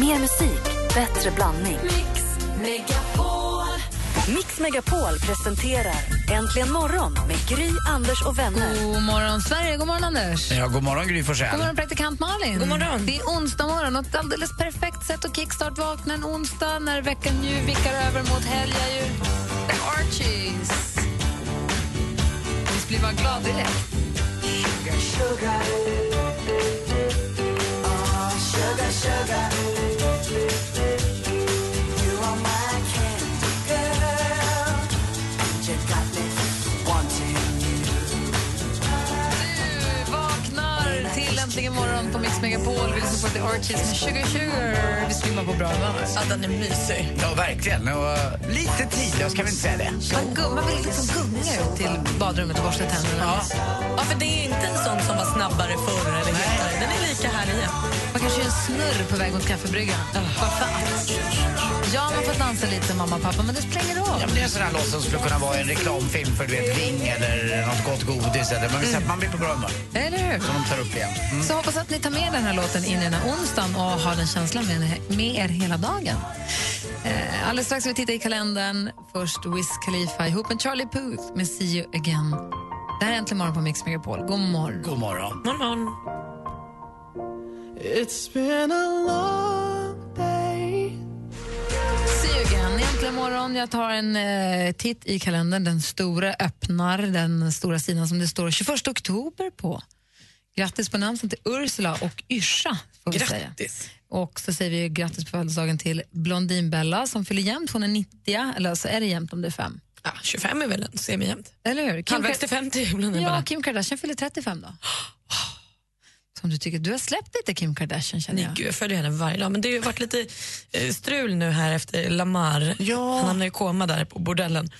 Mer musik, bättre blandning. Mix Megapol. Mix Megapol presenterar Äntligen morgon med Gry, Anders och vänner. God morgon, Sverige. God morgon, Anders. Ja, god morgon Gry God Forssell. morgon, praktikant Malin. God morgon. Det är onsdag morgon och ett alldeles perfekt sätt att kickstart-vakna en onsdag när veckan ju vickar över mot helg är ju The Archies. Visst blir man glad direkt? Du Megapol. Vi lyssnar på The Archies med Sugar Sugar. Vi svimmar på bra humör. Ja, den är mysig. Ja, verkligen. Och, uh, lite tidlös, kan vi inte säga det? Man, man vill liksom gunga ut till badrummet och borsta tänderna. Ja, för det är inte en sån som var snabbare förr eller hetare. Den är lika här igen. Man kanske gör en snurr på väg mot kaffebryggan. Bara för att. Ja, man får dansa lite mamma och pappa, men det spelar ingen roll. Ja, men det är en sån här låt som skulle kunna vara en reklamfilm för du vet, Ring eller något gott godis. Eller, man vill säga att man blir på bra humör. Eller hur? Som de tar upp igen. Mm. Så hoppas att ni tar med den här låten in i den här onsdagen och har den känslan med, med er hela dagen. Eh, alldeles strax ska vi titta i kalendern. Först Wiz Khalifa ihop med Charlie Puth med See You Again. Det här är Äntligen morgon på Mix Megapol. God morgon. God morgon. Morgon. It's been a long morgon. Jag tar en eh, titt i kalendern. Den stora öppnar den stora sidan som det står 21 oktober på. Grattis på namnsdagen till Ursula och Yrsa. Får vi säga. Grattis. Och så säger vi grattis på födelsedagen till Blondinbella som fyller jämnt. Hon är 90, eller så är det jämnt om det är fem. Ja, 25 är väl en semijämnt. Eller hur? Kim, Halvvägs till 50 ibland är ja. Kim Kardashian fyller 35 då. Som du tycker, du har släppt lite Kim Kardashian känner Nej, jag. gud, jag följer henne varje dag. Men det har ju varit lite eh, strul nu här efter Lamar. Ja. Han hamnade i koma där på bordellen.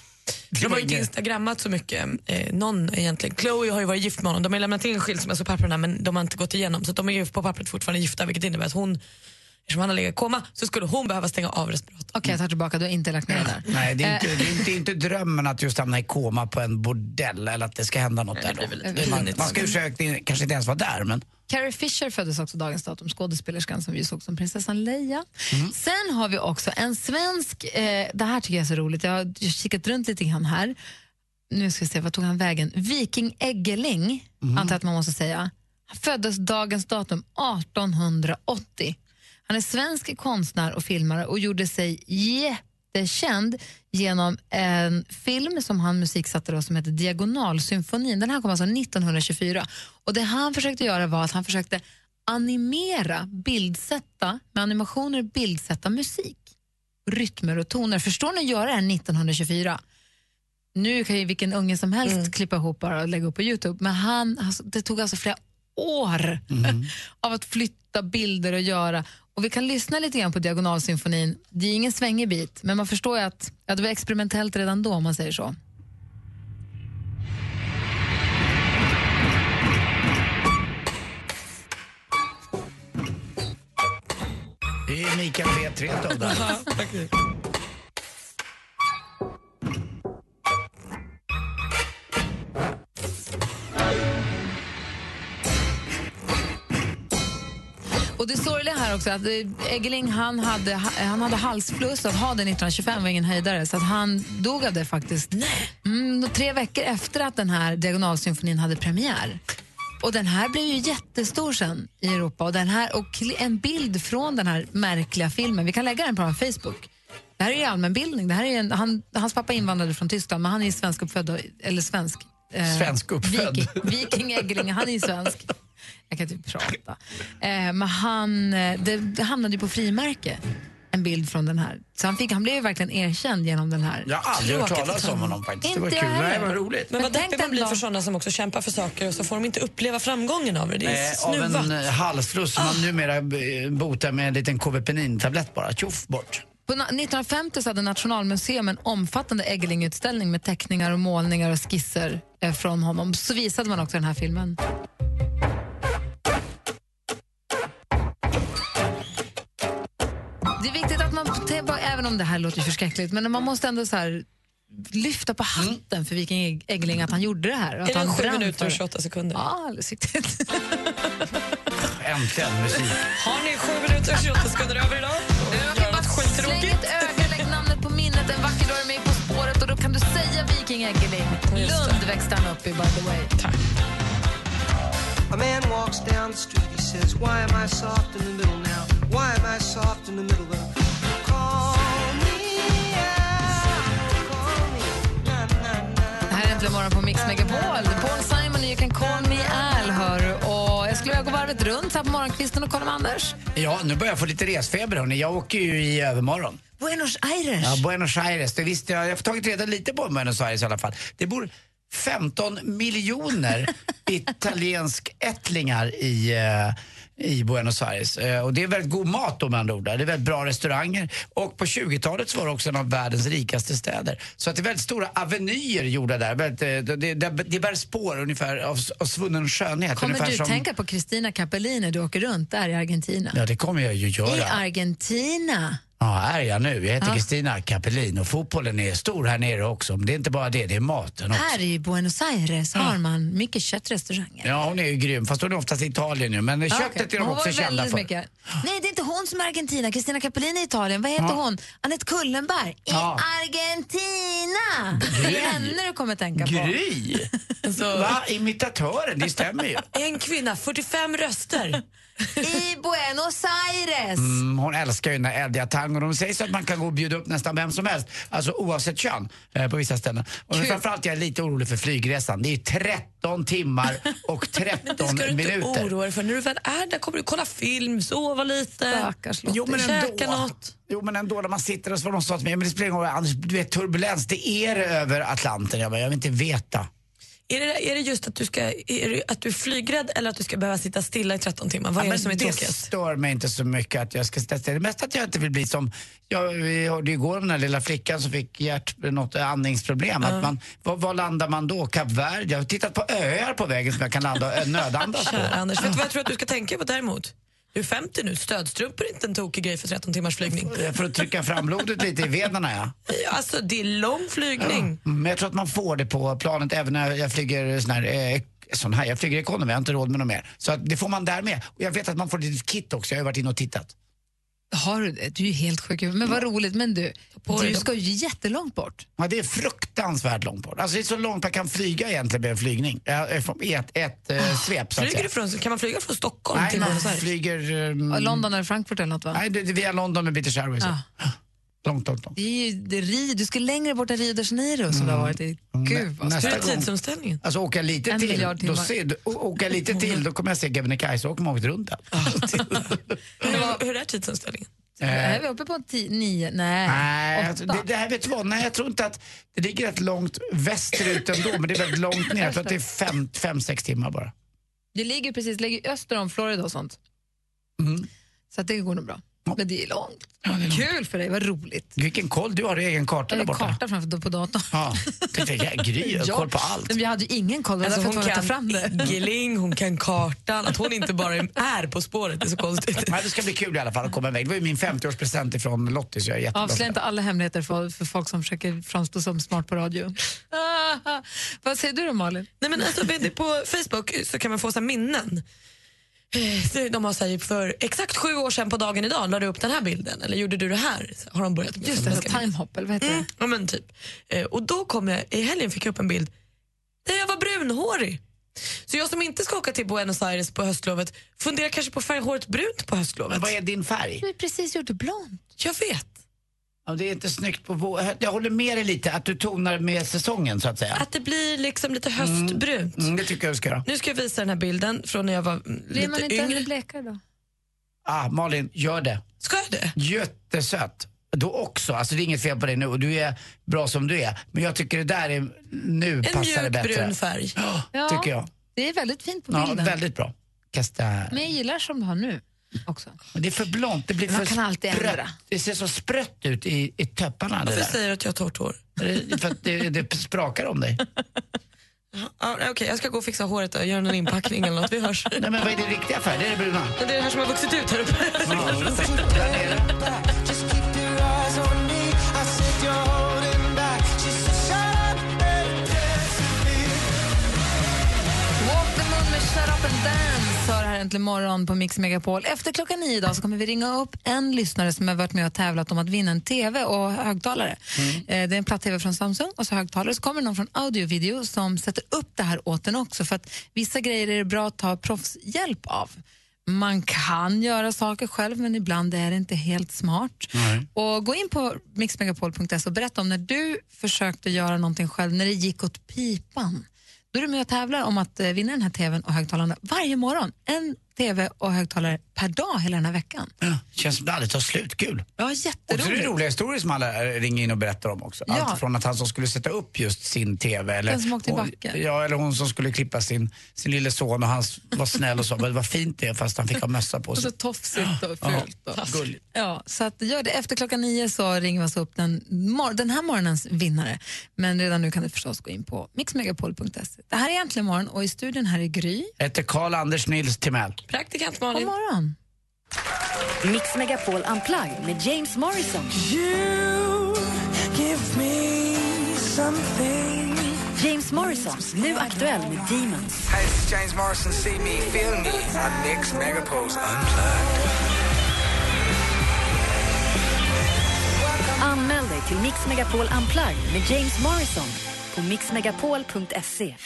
De har ju inte instagrammat så mycket, eh, någon egentligen. Chloe har ju varit gift med honom. De har lämnat in skilsmässopapperna men de har inte gått igenom. Så de är ju på pappret fortfarande gifta vilket innebär att hon, eftersom han har legat i koma, så skulle hon behöva stänga av respiratorn. Okej, jag tar tillbaka, du har inte lagt ner det där. Nej, det är, Eh, inte, det, är inte, det är inte drömmen att just hamna i koma på en bordell eller att det ska hända något Nej, där. Då. man, man ska ju försöka, kanske inte ens vara där, men Carrie Fisher föddes också dagens datum, skådespelerskan som vi såg som prinsessan Leia. Sen har vi också en svensk, eh, det här tycker jag är så roligt, jag har kikat runt lite grann här. Nu ska vi se, vad tog han vägen? Viking Eggeling, antar jag att man måste säga. Han föddes dagens datum 1880. Han är svensk konstnär och filmare och gjorde sig jättekänd genom en film som han musiksatte då, som heter Diagonalsymfonin. Den här kom alltså 1924. Och Det han försökte göra var att han försökte animera, bildsätta, med animationer bildsätta musik. Rytmer och toner. Förstår ni att göra det här 1924? Nu kan ju vilken unge som helst klippa ihop och lägga upp på Youtube. Men han, alltså, det tog alltså flera år av att flytta bilder och göra. Och Vi kan lyssna lite grann på Diagonalsymfonin. Det är ingen svängig bit, men man förstår ju att ja, det var experimentellt redan då, om man säger så. det är Mikael Petretow där. Och det sorgliga här också att eh, Eggeling han hade, han hade halsfluss. Att ha det 1925 var ingen höjdare, så att han dog av det faktiskt. Mm, tre veckor efter att den här Diagonalsymfonin hade premiär. Och den här blev ju jättestor sen i Europa. Och, den här, och en bild från den här märkliga filmen, vi kan lägga den på vår Facebook. Det här är ju allmänbildning. Det här är ju en, han, hans pappa invandrade från Tyskland, men han är svensk uppfödd, eller svensk. eh, Svensk uppfödd. Viking, Viking Eggeling, han är svensk. Jag kan typ prata. Eh, men han, eh, det, det hamnade ju på frimärke, en bild från den här. Så han, fick, han blev ju verkligen erkänd genom den här. Jag har aldrig hört talas om han- honom faktiskt. Det var kul. Nej, vad roligt. Men vad tänk deppig man blir för sådana som också kämpar för saker och så får de inte uppleva framgången av det. Det är Eh, av snuvat. en eh, halsfluss som man numera botar med en liten Kåvepenin-tablett bara. Tjoff bort. På na- 1950 så hade Nationalmuseum en omfattande Eggeling-utställning med teckningar och målningar och skisser från honom. Så visade man också den här filmen. Det är viktigt att man, även om det här låter förskräckligt, men man måste ändå så här lyfta på hatten för Viking Eggeling att han gjorde det här. Att Är han en 7 brann minuter och det. 28 sekunder? Ja, alldeles riktigt. äntligen musik. Har ni sju minuter och 28 sekunder över idag? Gör något Släng ett öga, lägg namnet på minnet. En vacker dag är med På spåret och då kan du säga Viking Egeling. Lund växte han upp i, by the way. Tack. A man walks down the street, he says, Why am I soft in the middle? Why am I soft in the middle? Well, call me out, call me, na, na, na. Det här är Äntligen morgon på Mix Megapol. Paul Simon och You can call me Al hör du. Och jag skulle vilja gå varvet runt här på morgonkvisten och kolla med Anders. Ja, nu börjar jag få lite resfeber hörni. Jag åker ju i övermorgon. Buenos Aires. Ja, Buenos Aires, det visste jag. Jag har tagit reda lite på Buenos Aires i alla fall. Det bor 15 miljoner italienskättlingar i, eh, i Buenos Aires. Eh, och det är väldigt god mat då med andra ord. Det är väldigt bra restauranger. Och på 20-talet så var det också en av världens rikaste städer. Så att det är väldigt stora avenyer gjorda där. Väldigt, eh, det, det, det bär spår ungefär av, av svunnen skönhet. Kommer ungefär du som, tänka på Cristina Capelli när du åker runt där i Argentina? Ja, det kommer jag ju I göra. Argentina? Ja, här är jag nu. Jag heter Ja. Kristina Capellin och fotbollen är stor här nere också. Men det är inte bara det, det är maten också. Här i Buenos Aires har man mycket köttrestauranger. Ja, hon är ju grym. Fast hon är oftast i Italien nu. Men köttet okej. är de Hon också kända för. Mycket. Nej, det är inte hon som är Argentina. Kristina Capellini i Italien. Vad heter Ja. hon? Anette Kullenberg. I Ja. Argentina! Det är henne du kommer tänka på. Gry! Alltså, Va? Imitatören, det stämmer ju. en kvinna, 45 röster. I Buenos Aires. Mm, hon älskar ju den där eldiga tangon. De säger så att man kan gå och bjuda upp nästan vem som helst, alltså oavsett kön eh, på vissa ställen. Och framförallt är jag lite orolig för flygresan. Det är 13 timmar och 13 Det ska du inte minuter. oroa dig för. När du väl är där kommer du kolla film, sova lite, Stackars. Jo men ändå. käka något. Jo men ändå när man sitter och så var de sa till mig, men det spelar ingen roll Anders, du vet turbulens, det är det över Atlanten. Jag bara, jag vill inte veta. Är det, är det just att du, ska, är det att du är flygrädd eller att du ska behöva sitta stilla i 13 timmar? Vad är Ja, det som är det tråkigast? stör mig inte så mycket att jag ska sitta still. Det mest att jag inte vill bli som, jag, vi hörde ju igår om den där lilla flickan som fick hjärt, något andningsproblem. Att man, var, var landar man då? Kap Verde? Jag har tittat på öar på vägen som jag kan landa och nödandas på. Anders, vet du vad jag tror att du ska tänka på däremot? Du är 50 nu, stödstrumpor är inte en tokig grej för 13 timmars flygning. För att trycka fram blodet lite i venerna ja. Ja, Alltså det är lång flygning. Mm, Men jag tror att man får det på planet även när jag flyger sån här, eh, sån här jag flyger economy, jag har inte råd med något mer. Så att det får man där med. Och jag vet att man får ett litet kit också, jag har ju varit inne och tittat. Har du det? Du är ju helt sjuk. Men vad roligt. Men du, du ska ju jättelångt bort. Ja, det är fruktansvärt långt bort. Alltså det är så långt man kan flyga egentligen med en flygning. I ett, ett eh, svep så att Flyger säga. du från, kan man flyga från Stockholm Nej, till man Buenos Aires? flyger... Och London eller Frankfurt eller något va? Nej, det, via London med British Airways. Ja. Långt, långt, långt. Det är ju, det är, Rio- du ska längre bort än Rio de Janeiro som du har varit i. Gud vad Nästa Hur är gång. tidsomställningen? Alltså åka lite En till, då timmar. ser, du- å- åka lite till, då kommer jag se Kebnekaise och åkt runt där. Hur, hur är tidsomställningen? Är vi uppe på ti, nio? Nej, Nej, alltså, åtta. det, det här vet du vad, nej jag tror inte att det ligger rätt långt västerut ändå men det är väldigt långt ner. Jag tror att det är fem, fem sex timmar bara. Det ligger precis ligger öster om Florida och sånt. Mm. Så att det går nog bra. Men det är långt. Kul för dig, vad roligt. Vilken koll du har i egen karta där borta. karta framför på datorn. Ja, det är jag, Gry har koll på allt. Men jag hade ju ingen koll, det Alltså, hon ta fram kan det. Gilling, hon kan kartan. Att hon inte bara är på spåret det är så konstigt. Nej, det ska bli kul i alla fall att komma iväg. Det var ju min 50-årspresent ifrån Lottie så jag är Avslöja det. inte alla hemligheter för, för folk som försöker framstå som smart på radio. Vad säger du då Malin? Nej, men alltså, på Facebook så kan man få så här minnen. Eh, så De har sagt för exakt sju år sedan på dagen idag la du upp den här bilden eller gjorde du det här? Så Har de börjat med Just det, timehop eller vad heter Mm, ja men typ. Eh, och då kom jag, i helgen fick jag upp en bild där jag var brunhårig. Så jag som inte ska åka till Buenos Aires på höstlovet funderar kanske på att färga håret brunt på höstlovet. Men vad är din färg? det? Du har precis gjort det blont. Jag vet. Ja, det är inte snyggt på vår... Jag håller med dig lite att du tonar med säsongen så att säga. Att det blir liksom lite höstbrunt. Mm, det tycker jag du ska göra. Nu ska jag visa den här bilden från när jag var mm, Blir man lite inte ännu yngre. blekare då? Ah, Malin, gör det. Ska jag det? Jättesött. Då också. Alltså det är inget fel på dig nu och du är bra som du är. Men jag tycker det där är... Nu En passar det mjuk bättre. brun färg. Ja, Ja. tycker jag. Det är väldigt fint på Ja, bilden. väldigt bra. Kasta... Men jag gillar som du har nu också. Men det är för blont. Det blir Man för kan alltid sprött. ändra. Det ser så sprött ut i, i töpparna. Varför säger du att jag har torrt hår? För att det, det sprakar om dig. Ja, nej, Okej, jag ska gå och fixa håret och göra en inpackning eller något. Vi hörs. Nej, men vad är din riktiga färg? Det är det bruna. Det är det här som har vuxit ut här uppe. Äntligen morgon på Mix Megapol. Efter klockan nio idag så kommer vi ringa upp en lyssnare som har varit med och tävlat om att vinna en TV och högtalare. Mm. Eh, Det är en platt-TV från Samsung och så högtalare. Så kommer någon från Audio Video som sätter upp det här åt den också. För att vissa grejer är det bra att ta proffshjälp av. Man kan göra saker själv, men ibland är det inte helt smart. Och Gå in på mixmegapol.se och berätta om när du försökte göra någonting själv, när det gick åt pipan. Då är du med och tävlar om att eh, vinna den här tvn och högtalarna varje morgon. En tv och högtalare per dag hela den här veckan. Ja, känns som det aldrig tar slut. Kul. Ja, Och så är det jätteroligt. roliga historier som alla ringer in och berättar om också. Ja. Allt från att han som skulle sätta upp just sin TV. Eller, Den som åkte hon-. Ja, eller hon som skulle klippa sin, sin lille son och han var snäll och sa vad fint det är fast han fick ha mössa på Och så sig. tofsigt och Ja, fult. Och. gulligt. Ja, så att gör det. Efter klockan nio så ringer vi oss upp den, den här morgonens vinnare. Men redan nu kan du förstås gå in på mixmegapol.se. Det här är Äntligen morgon och i studion här är Gry. Jag heter Karl-Anders Nils Timell. Praktikant God Malin. morgon. Mix Megapol Unplugged med James Morrison. James Morrison, nu aktuell med Demons. Hey, this is James Morrison. See me, feel me on Mix Megapose Unplugged. Anmäl dig till Mix Megapol Unplugged med James Morrison på mixmegapol.se.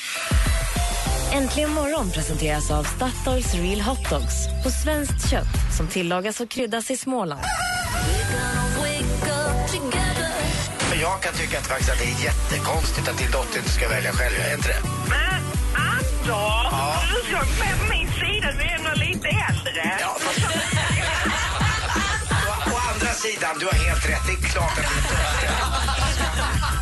Äntligen morgon presenteras av Statoils Real Hot Dogs på svenskt kött som tillagas och kryddas i Småland. Men jag kan tycka att, faktiskt att det är jättekonstigt att din dotter inte ska välja själv. Är inte det? Men Anders, du ska med på min sida, du är ändå lite äldre. Ja, fast... å, å andra sidan, du har helt rätt. Det är klart att din dotter...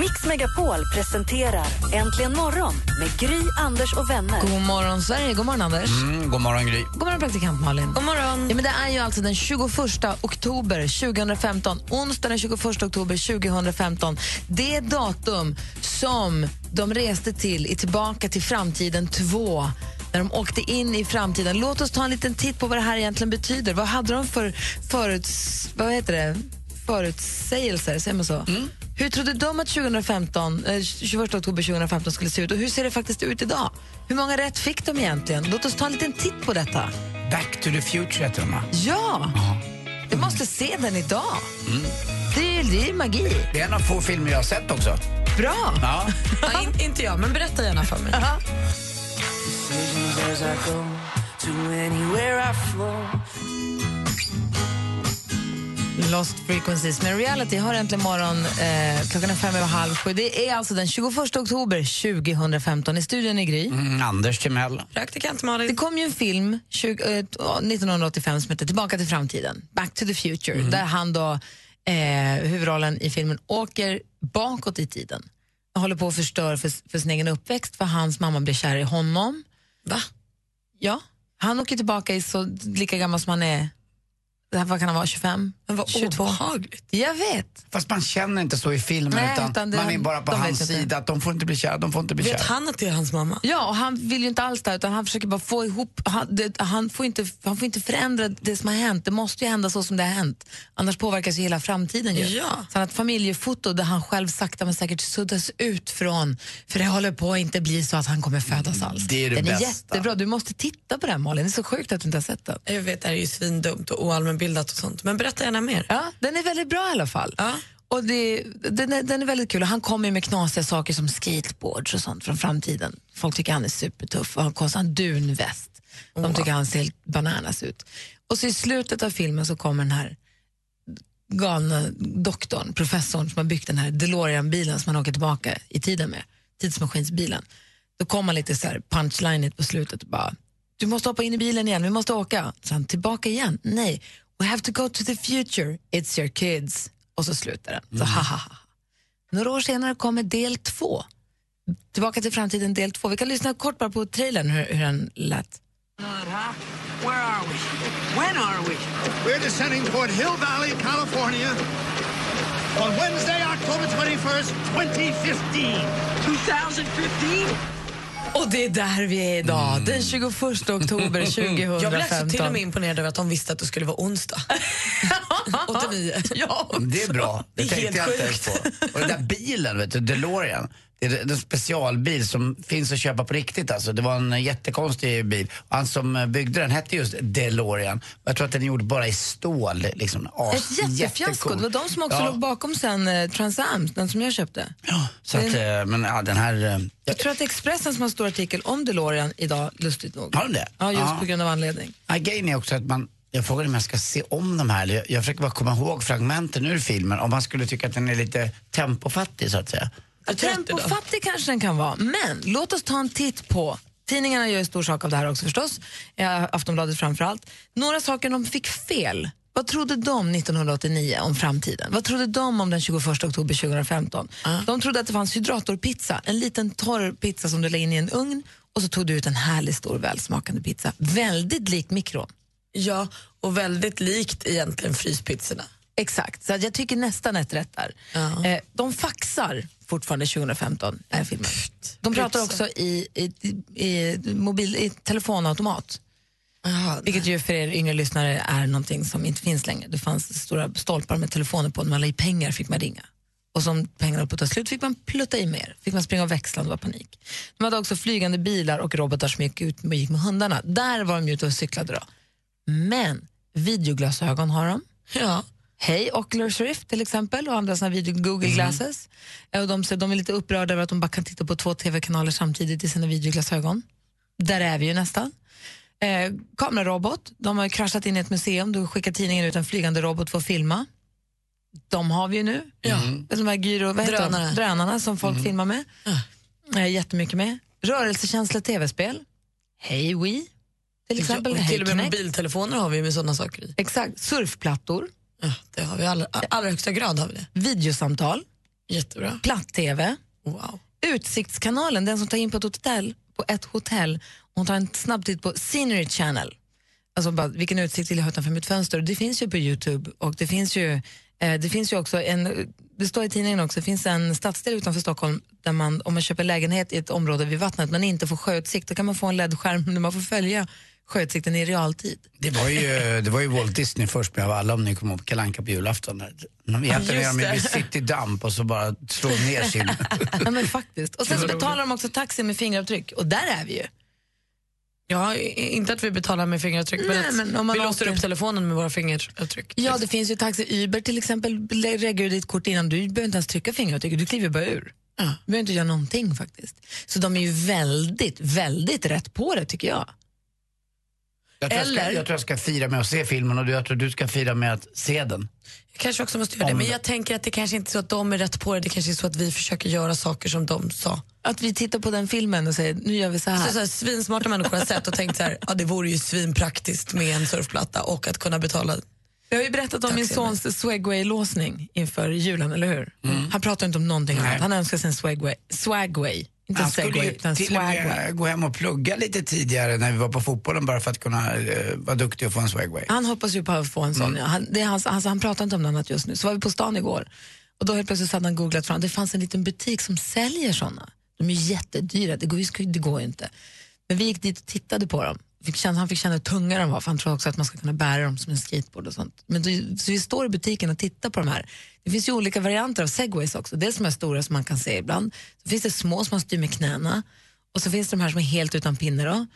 Mix Megapol presenterar Äntligen morgon med Gry, Anders och vänner. God morgon, Sverige. God morgon, Anders. Mm, god morgon, Gry. God morgon, praktikant Malin. God morgon. Ja, men det är ju alltså den 21 oktober 2015. Onsdag den 21 oktober 2015. Det datum som de reste till i Tillbaka till framtiden 2 när de åkte in i framtiden. Låt oss ta en liten titt på vad det här egentligen betyder. Vad hade de för föruts, vad heter det? förutsägelser? Säger man så? Hur trodde de att 2015, eh, 21 oktober 2015 skulle se ut och hur ser det faktiskt ut idag? Hur många rätt fick de egentligen? Låt oss ta en liten titt på detta. Back to the future heter de, va? Ja! Du måste se den idag. Det, är, det är magi. Det är en av få filmer jag har sett också. Bra! Ja. Ja, in, inte jag, men berätta gärna för mig. Lost Frequencies med Reality har äntligen morgon. Eh, klockan är fem över halv sju. Det är alltså den 21 oktober 2015 i studion i Gry. Mm, Anders Timell. Praktikant Det Malin. kom ju en film 20, eh, 1985 som heter Tillbaka till framtiden, Back to the future, där han då, eh, huvudrollen i filmen åker bakåt i tiden. Han håller på att förstöra för, för sin egen uppväxt för hans mamma blir kär i honom. Va? Ja, han åker tillbaka i så lika gammal som han är. Det här, vad kan han vara, 25? Men vad 22? obehagligt. Jag vet. Fast man känner inte så i filmen Nej, utan, utan det- man är bara på hans sida att de får inte bli kära, de får inte bli Vet kära. han att det är hans mamma? Ja, och han vill ju inte alls det, utan han försöker bara få ihop, han, det, han, får inte, han får inte förändra det som har hänt. Det måste ju hända så som det har hänt. Annars påverkas ju hela framtiden. Ju. Ja. Så ett familjefoto där han själv sakta men säkert suddas ut från, för det håller på att inte bli så att han kommer födas alls. det är det den är bästa. jättebra, du måste titta på den Malin. Det är så sjukt att du inte har sett den. Jag vet, det här är ju svindumt och oallmänbildat och sånt. Men berätta gärna mer. Ja, den är väldigt bra i alla fall. Ja. Och det, den, är, den är väldigt kul. Och Han kommer med knasiga saker som skateboards och sånt från framtiden. Folk tycker han är supertuff och har en dunväst. De tycker han ser helt bananas ut. Och så i slutet av filmen så kommer den här galna doktorn, professorn som har byggt den här DeLorean-bilen som han åker tillbaka i tiden med, tidsmaskinsbilen. Då kommer han lite så här punchline på slutet och bara du måste hoppa in i bilen igen, vi måste åka. Så han tillbaka igen, nej, we have to go to the future, it's your kids. Och så slutar den. Så ha, ha, ha. Några år senare kommer del två. Tillbaka till framtiden del två. Vi kan lyssna kort bara på trailern hur, hur den lät. Where are we? When are we? We're descending toward Hill Valley, California on Wednesday, October 21st, 2015. 2015? Och det är där vi är idag, den 21 oktober 2015. Jag blev alltså till och med imponerad över att de visste att det skulle vara onsdag. 89. ja. Det är bra. Det, Det är tänkte helt jag inte ens på. Och den där bilen, vet du, DeLorean. Det är en specialbil som finns att köpa på riktigt alltså. Det var en jättekonstig bil. Han som byggde den hette just DeLorean. Jag tror att den är gjord bara i stål. Liksom. As, Ett jättefiasko. Det var de som också Ja. låg bakom sen eh, Trans Am, den som jag köpte. Så att, eh, men ja, den här... eh, Jag tror att Expressen som har stor artikel om DeLorean idag, lustigt nog. Har de det? Ja, just Ja. på grund av anledning. Ja, grejen är också att man, jag frågade om jag ska se om de här, jag försöker bara komma ihåg fragmenten ur filmen, om man skulle tycka att den är lite tempofattig så att säga. Tempofattig kanske den kan vara, men låt oss ta en titt på Tidningarna gör stor sak av det här också förstås, Aftonbladet framför allt. Några saker de fick fel. Vad trodde de 1989 om framtiden? Vad trodde de om den 21 oktober 2015? De trodde att det fanns hydratorpizza, en liten torr pizza som du lägger in i en ugn och så tog du ut en härlig stor välsmakande pizza. Väldigt lik mikron. Ja, och väldigt likt egentligen fryspizzorna. Exakt, så jag tycker nästan ett rätt där. Eh, de faxar fortfarande 2015, är filmen. De pratar också i, i, i, mobil, i telefonautomat. Vilket ju för er yngre lyssnare är någonting som inte finns längre. Det fanns stora stolpar med telefoner på, när man la i pengar fick man ringa. Och som pengarna puttade slut fick man plutta i mer. Fick man springa och växla om det var panik. De hade också flygande bilar och robotar som gick ut gick med hundarna. Där var de ute och cyklade då. Men videoglasögon har de. Ja. Hej Oculus Rift till exempel och andra såna video Google Glasses. Eh, Och de, säger- de är lite upprörda över att de bara kan titta på två tv-kanaler samtidigt i sina videoglasögon. Där är vi ju nästan. Eh, kamerarobot, de har kraschat in i ett museum, då skickar tidningen ut en flygande robot för att filma. De har vi ju nu. Ja. De här gyro? Drönare. Drönarna som folk filmar med. Eh, jättemycket med. Rörelsekänsla tv-spel. Hej Wii till exempel. Ja, till och med mobiltelefoner har vi med sådana saker i. Exakt. Surfplattor. Ja, det har vi i allra, allra högsta grad. har vi det. Videosamtal. Jättebra. Platt-tv. Wow. Utsiktskanalen, den som tar in på ett hotell, på ett hotell och hon tar en snabb titt på Scenery Channel. Alltså bara, vilken utsikt vill jag ha utanför mitt fönster? Det finns ju på Youtube och det finns ju, eh, det finns ju också en, det står i tidningen också, det finns en stadsdel utanför Stockholm där man, om man köper lägenhet i ett område vid vattnet men inte får sjöutsikt, då kan man få en LED-skärm där man får följa sjöutsikten i realtid. Det var ju, det var ju Walt Disney först med av alla om ni kommer ihåg Kalle Anka på julafton. Egentligen är de ju vid City Dump och så bara slå ner sin... ja, men faktiskt. Och sen så betalar de också taxi med fingeravtryck och där är vi ju. Ja, inte att vi betalar med fingeravtryck, Nej, men, men om man vi låser åker- upp telefonen med våra fingeravtryck. Ja, det finns ju taxi Uber till exempel. Lägger du ditt kort innan, du behöver inte ens trycka fingeravtrycket, du kliver bara ur. Du behöver inte göra någonting faktiskt. Så de är ju väldigt, väldigt rätt på det tycker jag. Jag tror, jag, ska, Eller- jag tror jag ska fira med att se filmen och du, jag tror du ska fira med att se den. Jag kanske också måste göra det, Om men det- jag tänker att det kanske inte är så att de är rätt på det, det kanske är så att vi försöker göra saker som de sa. Att vi tittar på den filmen och säger nu gör vi så här. Så, så här svinsmarta människor har sett och tänkt så här, ja det vore ju svinpraktiskt med en surfplatta och att kunna betala. Jag har ju berättat om min Taxi, sons Swagway-låsning inför julen, eller hur? Han pratar inte om någonting annat. Han önskar sig en Swagway. Swagway. Inte Han skulle ju till och med gå hem och plugga lite tidigare när vi var på fotbollen bara för att kunna eh, vara duktig och få en swagway. Han hoppas ju på att få en sån. Ja. Han, det är hans, alltså, han pratar inte om något annat just nu. Så var vi på stan igår och då helt plötsligt hade han googlat fram. Det fanns en liten butik som säljer såna. De är jättedyra, det går, det går ju inte. Men vi gick dit och tittade på dem. Fick känna, han fick känna hur tunga de var för han tror också att man ska kunna bära dem som en skateboard och sånt. Men då, så vi står i butiken och tittar på de här. Det finns ju olika varianter av segways också. Dels de här stora som man kan se ibland. Så finns det små som man styr med knäna. Och så finns det de här som är helt utan pinne då.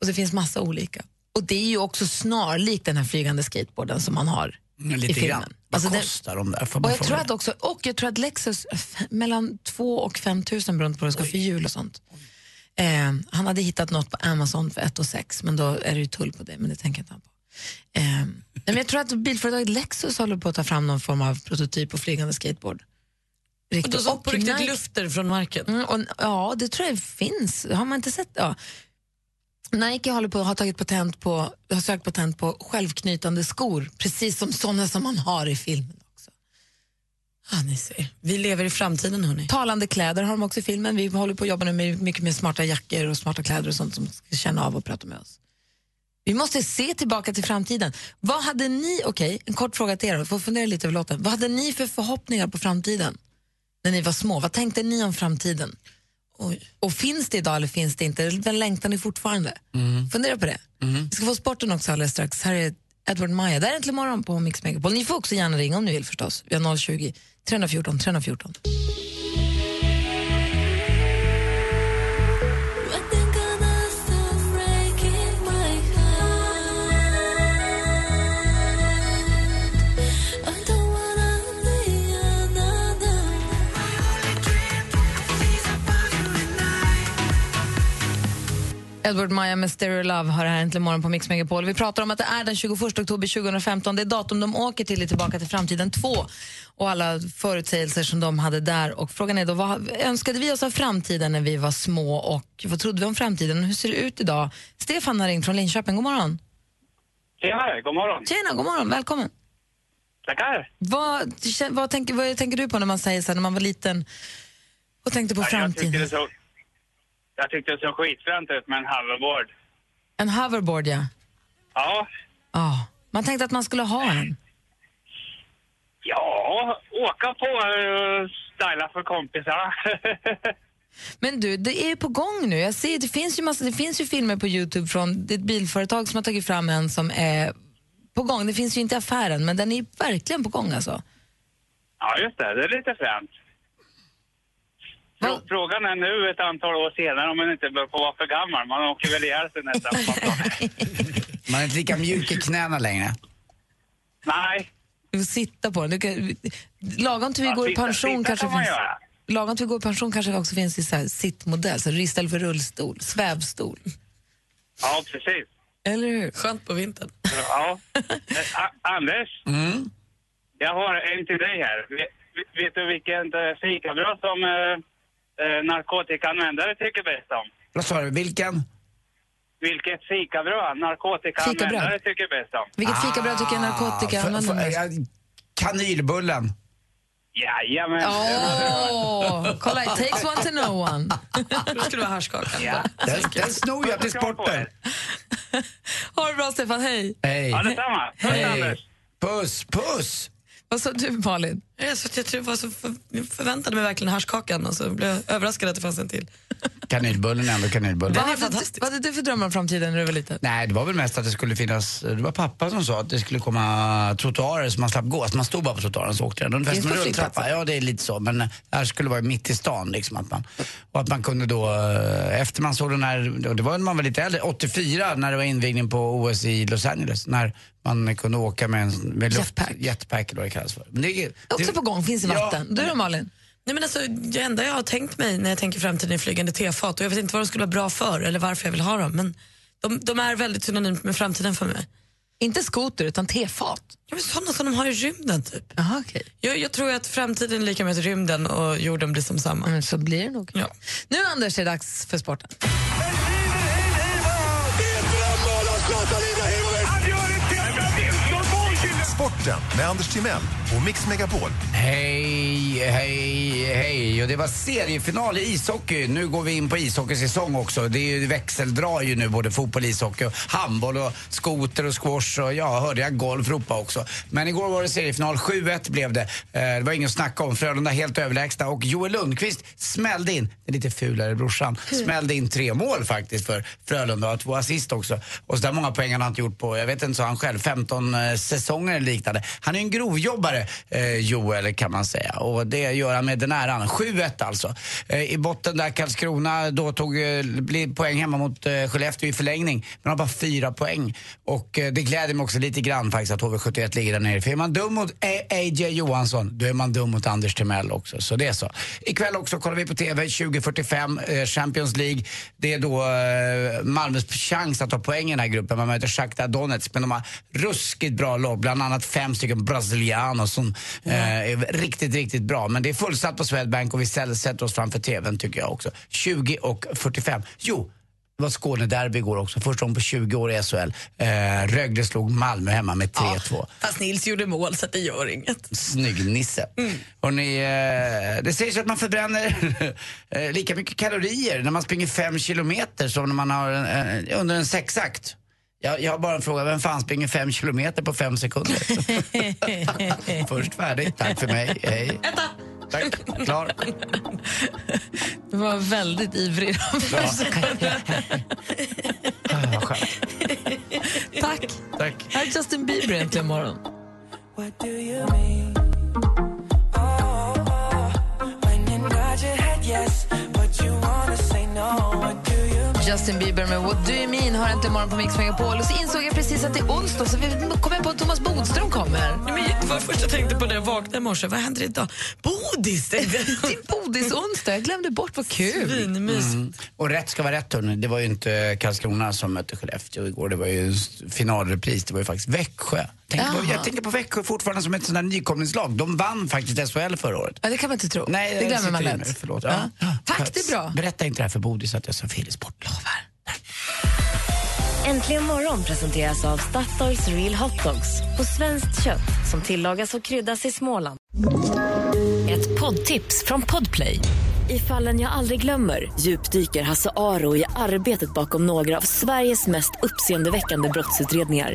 Och så finns massa olika. Och det är ju också snarlikt den här flygande skateboarden som man har Mm, i filmen. grann. Vad Alltså kostar de där? Får och jag, tror det? att också, och jag tror att Lexus, mellan 2 och 5 tusen beroende på vad det ska för jul och sånt. Eh, han hade hittat något på Amazon för 1 och 6 men då är det ju tull på det, men det tänker inte han på. Eh, men jag tror att bilföretaget Lexus håller på att ta fram någon form av prototyp på flygande skateboard. Och Riktigt. då som på riktigt lyfter från marken. Mm, och, ja, det tror jag finns. Har man inte sett? Ja. Nike håller på, har tagit patent på, har sökt patent på självknytande skor, precis som såna som man har i filmen. Ja, ni ser. Vi lever i framtiden hörni. Talande kläder har de också i filmen. Vi håller på att jobba nu med mycket mer smarta jackor och smarta kläder och sånt som ska känna av och prata med oss. Vi måste se tillbaka till framtiden. Vad hade ni, okej, en kort fråga till er, får fundera lite över låten. Vad hade ni för förhoppningar på framtiden när ni var små? Vad tänkte ni om framtiden? Oj. Och finns det idag eller finns det inte? Den längtar ni fortfarande? Fundera på det. Vi ska få sporten också alldeles strax. Här är Edward Maja. Där är Äntligen morgon på Mix Megapol. Ni får också gärna ringa om ni vill förstås. Vi har 020 314 314. Edward Maja med Stereo Love har det här äntligen morgon på Mix Megapol. Vi pratar om att det är den 21 oktober 2015. Det är datum de åker till i Tillbaka till framtiden 2 och alla förutsägelser som de hade där. Och frågan är då, vad önskade vi oss av framtiden när vi var små och vad trodde vi om framtiden? Hur ser det ut idag? Stefan har ringt från Linköping. God morgon. Tjenare, god morgon. Tjena, god morgon. Välkommen. Tackar. Vad, vad, tänker, vad tänker du på när man säger så här, när man var liten och tänkte på Ja, framtiden? Jag tyckte det såg skitfränt ut med en hoverboard. En hoverboard, ja. Ja, Ja. Man tänkte att man skulle ha en. ja, åka på och styla för kompisar. Men du, det är ju på gång nu. Jag ser, det, finns ju massa, det finns ju filmer på Youtube från ett bilföretag som har tagit fram en som är på gång. Det finns ju inte i affären, men den är verkligen på gång alltså. ja, just det. Det är lite fränt. Frå- Frågan är nu ett antal år senare om man inte bör få vara för gammal. Man åker väl ihjäl sig nästan. Man är inte lika mjuk i knäna längre. Nej. Du får sitta på den. Kan, lagom till vi Ja, går i pension sitta kanske kan finns... Lagom till vi går i pension kanske också finns i så här sittmodell, så istället för rullstol, svävstol. Ja, precis. Eller hur? Skönt på vintern. Ja. Eh, Anders, Mm. jag har en till dig här. Vet, vet du vilket eh, fikabröd som eh, eh, narkotikaanvändare tycker bäst om? Vad sa du, vilken? Vilket fikabröd narkotikaanvändare Fikabröd? tycker bäst om? Vilket fikabröd tycker Ah, använder för- mest? ja, Kanylbullen. Jajamän. Åh, kolla, it takes one to know one. Då skulle det vara haschkakan. Ja. Den, den snor jag till sporten. Ha det bra Stefan, hej. Hej. Ja, detsamma. Puss, Hej. Anders. Puss, puss. Vad sa du Malin? Jag, så jag tror, var så för, jag förväntade mig verkligen haschkakan och så blev jag överraskad att det fanns en till. Kanylbullen är ändå kanylbullen. Vad hade, du, vad hade du för drömmar om framtiden när du var liten? Nej, det var väl mest att det skulle finnas, det var pappa som sa att det skulle komma trottoarer så man slapp gå. Så man stod bara på trottoaren så åkte den. Ungefär som en rulltrappa. Ja, det är lite så. Men det här skulle vara mitt i stan liksom. Att man, och att man kunde då, eh, efter man såg den här, det var när man var lite äldre, 84 när det var invigning på OS i Los Angeles. När man kunde åka med en med luft, Jetpack. jetpack eller vad det kallas för. Men det, Också det, på gång, finns i Ja. vatten. Du då Malin? Nej, men alltså, det enda jag har tänkt mig när jag tänker framtiden är flygande tefat och jag vet inte vad de skulle vara bra för eller varför jag vill ha dem men de, de är väldigt synonymt med framtiden för mig. Inte skoter utan tefat. Ja, men sådana som de har i rymden typ. Aha, okay. Jag, jag tror att framtiden är lika med rymden och jorden blir som samma. Men så blir det nog. Ja. Nu Anders är det dags för sporten. Sporten med Anders Timell och Mix Megapol. Hej, hej, hej. Och det var seriefinal i ishockey. Nu går vi in på ishockeysäsong också. Det är ju växeldrar ju nu, både fotboll, ishockey, och handboll och skoter och squash och ja, hörde jag golf ropa också. Men igår var det seriefinal. 7-1 blev det. Eh, Det var inget att snacka om. Frölunda helt överlägsna och Joel Lundqvist smällde in, den lite fulare brorsan, smällde in tre mål faktiskt för Frölunda och två assist också. Och så där många poäng han har inte gjort på, jag vet inte, sa han själv, 15 eh, säsonger eller liknande. Han är en grovjobbare, eh, Joel kan man säga. Och det gör han med den äran. 7-1 alltså. Eh, I botten där Karlskrona då tog eh, blir poäng hemma mot eh, Skellefteå i förlängning. Men har bara fyra poäng. Och eh, det gläder mig också lite grann faktiskt att HV71 ligger där nere. För är man dum mot AJ Johansson, då är man dum mot Anders Timell också. Så det är så. Ikväll också kollar vi på TV 2045, eh, Champions League. Det är då eh, Malmös chans att ta poäng i den här gruppen. Man möter Shakhtar Donetsk, men de har ruskigt bra lag. Bland annat fem stycken brasilianos som eh, är riktigt, riktigt bra. Men det är fullsatt på Swedbank och vi sätter oss framför TVn tycker jag också. 20 och 45. Jo, det var Skånederby igår också. Första gången på 20 år i SHL. Eh, Rögle slog Malmö hemma med 3-2. Fast Nils gjorde mål så det gör inget. Snygg Nisse. Och ni, eh, det sägs att man förbränner eh, lika mycket kalorier när man springer fem kilometer som när man har eh, under en sexakt. Jag, jag har bara en fråga, vem fan springer fem kilometer på fem sekunder? Först färdig, tack för mig, hej. Tack, klar. Du var väldigt ivrig. Ja. Ah, vad skönt. Tack. Tack. Här är Justin Bieber äntligen morgon. What do you mean? Justin Bieber med What Do You Mean har äntligen morgon på Mix Megapol. Och så insåg jag precis att det är onsdag så vi kom jag på att Thomas Bodström kommer. Ja, men det var det första jag tänkte på när jag vaknade i morse. Vad händer idag? Bodis! jag. Din bodisonsdag, jag glömde bort vad kul. Svinmysigt. Mm. Och rätt ska vara rätt hörni. Det var ju inte Karlskrona som mötte Skellefteå igår. Det var ju finalrepris. Det var ju faktiskt Växjö. Tänk på, jag tänker på Växjö fortfarande som ett sånt här nykomlingslag. De vann faktiskt SHL förra året. Ja, det kan man inte tro. Nej, det glömmer man lätt. Förlåt. Ja. Tack, det är bra. Berätta inte det här för Bodis att jag sa fel i sportlovar. Äntligen morgon presenteras av Statoils Real Hot Dogs på svenskt kött som tillagas och kryddas i Småland. Ett poddtips från Podplay. I fallen jag aldrig glömmer djupdyker Hasse Aro i arbetet bakom några av Sveriges mest uppseendeväckande brottsutredningar.